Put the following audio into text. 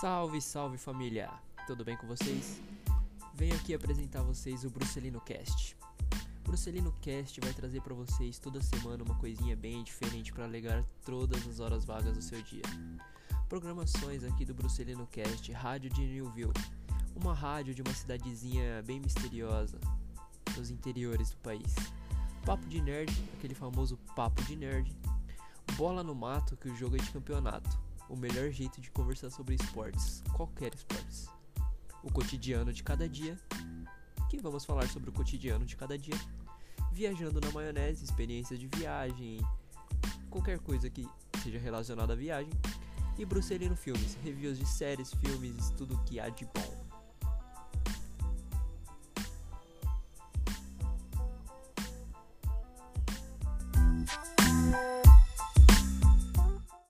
Salve, salve família! Tudo bem com vocês? Venho aqui apresentar a vocês o Brucelino Cast. Brucelino Cast vai trazer para vocês toda semana uma coisinha bem diferente para alegar todas as horas vagas do seu dia. Programações aqui do Brucelino Cast, rádio de Newville, uma rádio de uma cidadezinha bem misteriosa nos interiores do país. Papo de nerd, aquele famoso papo de nerd. Bola no mato, que o jogo é de campeonato o melhor jeito de conversar sobre esportes, qualquer esportes. O cotidiano de cada dia, que vamos falar sobre o cotidiano de cada dia. Viajando na maionese, experiências de viagem, qualquer coisa que seja relacionada à viagem. E Brucelino Filmes, reviews de séries, filmes, tudo que há de bom.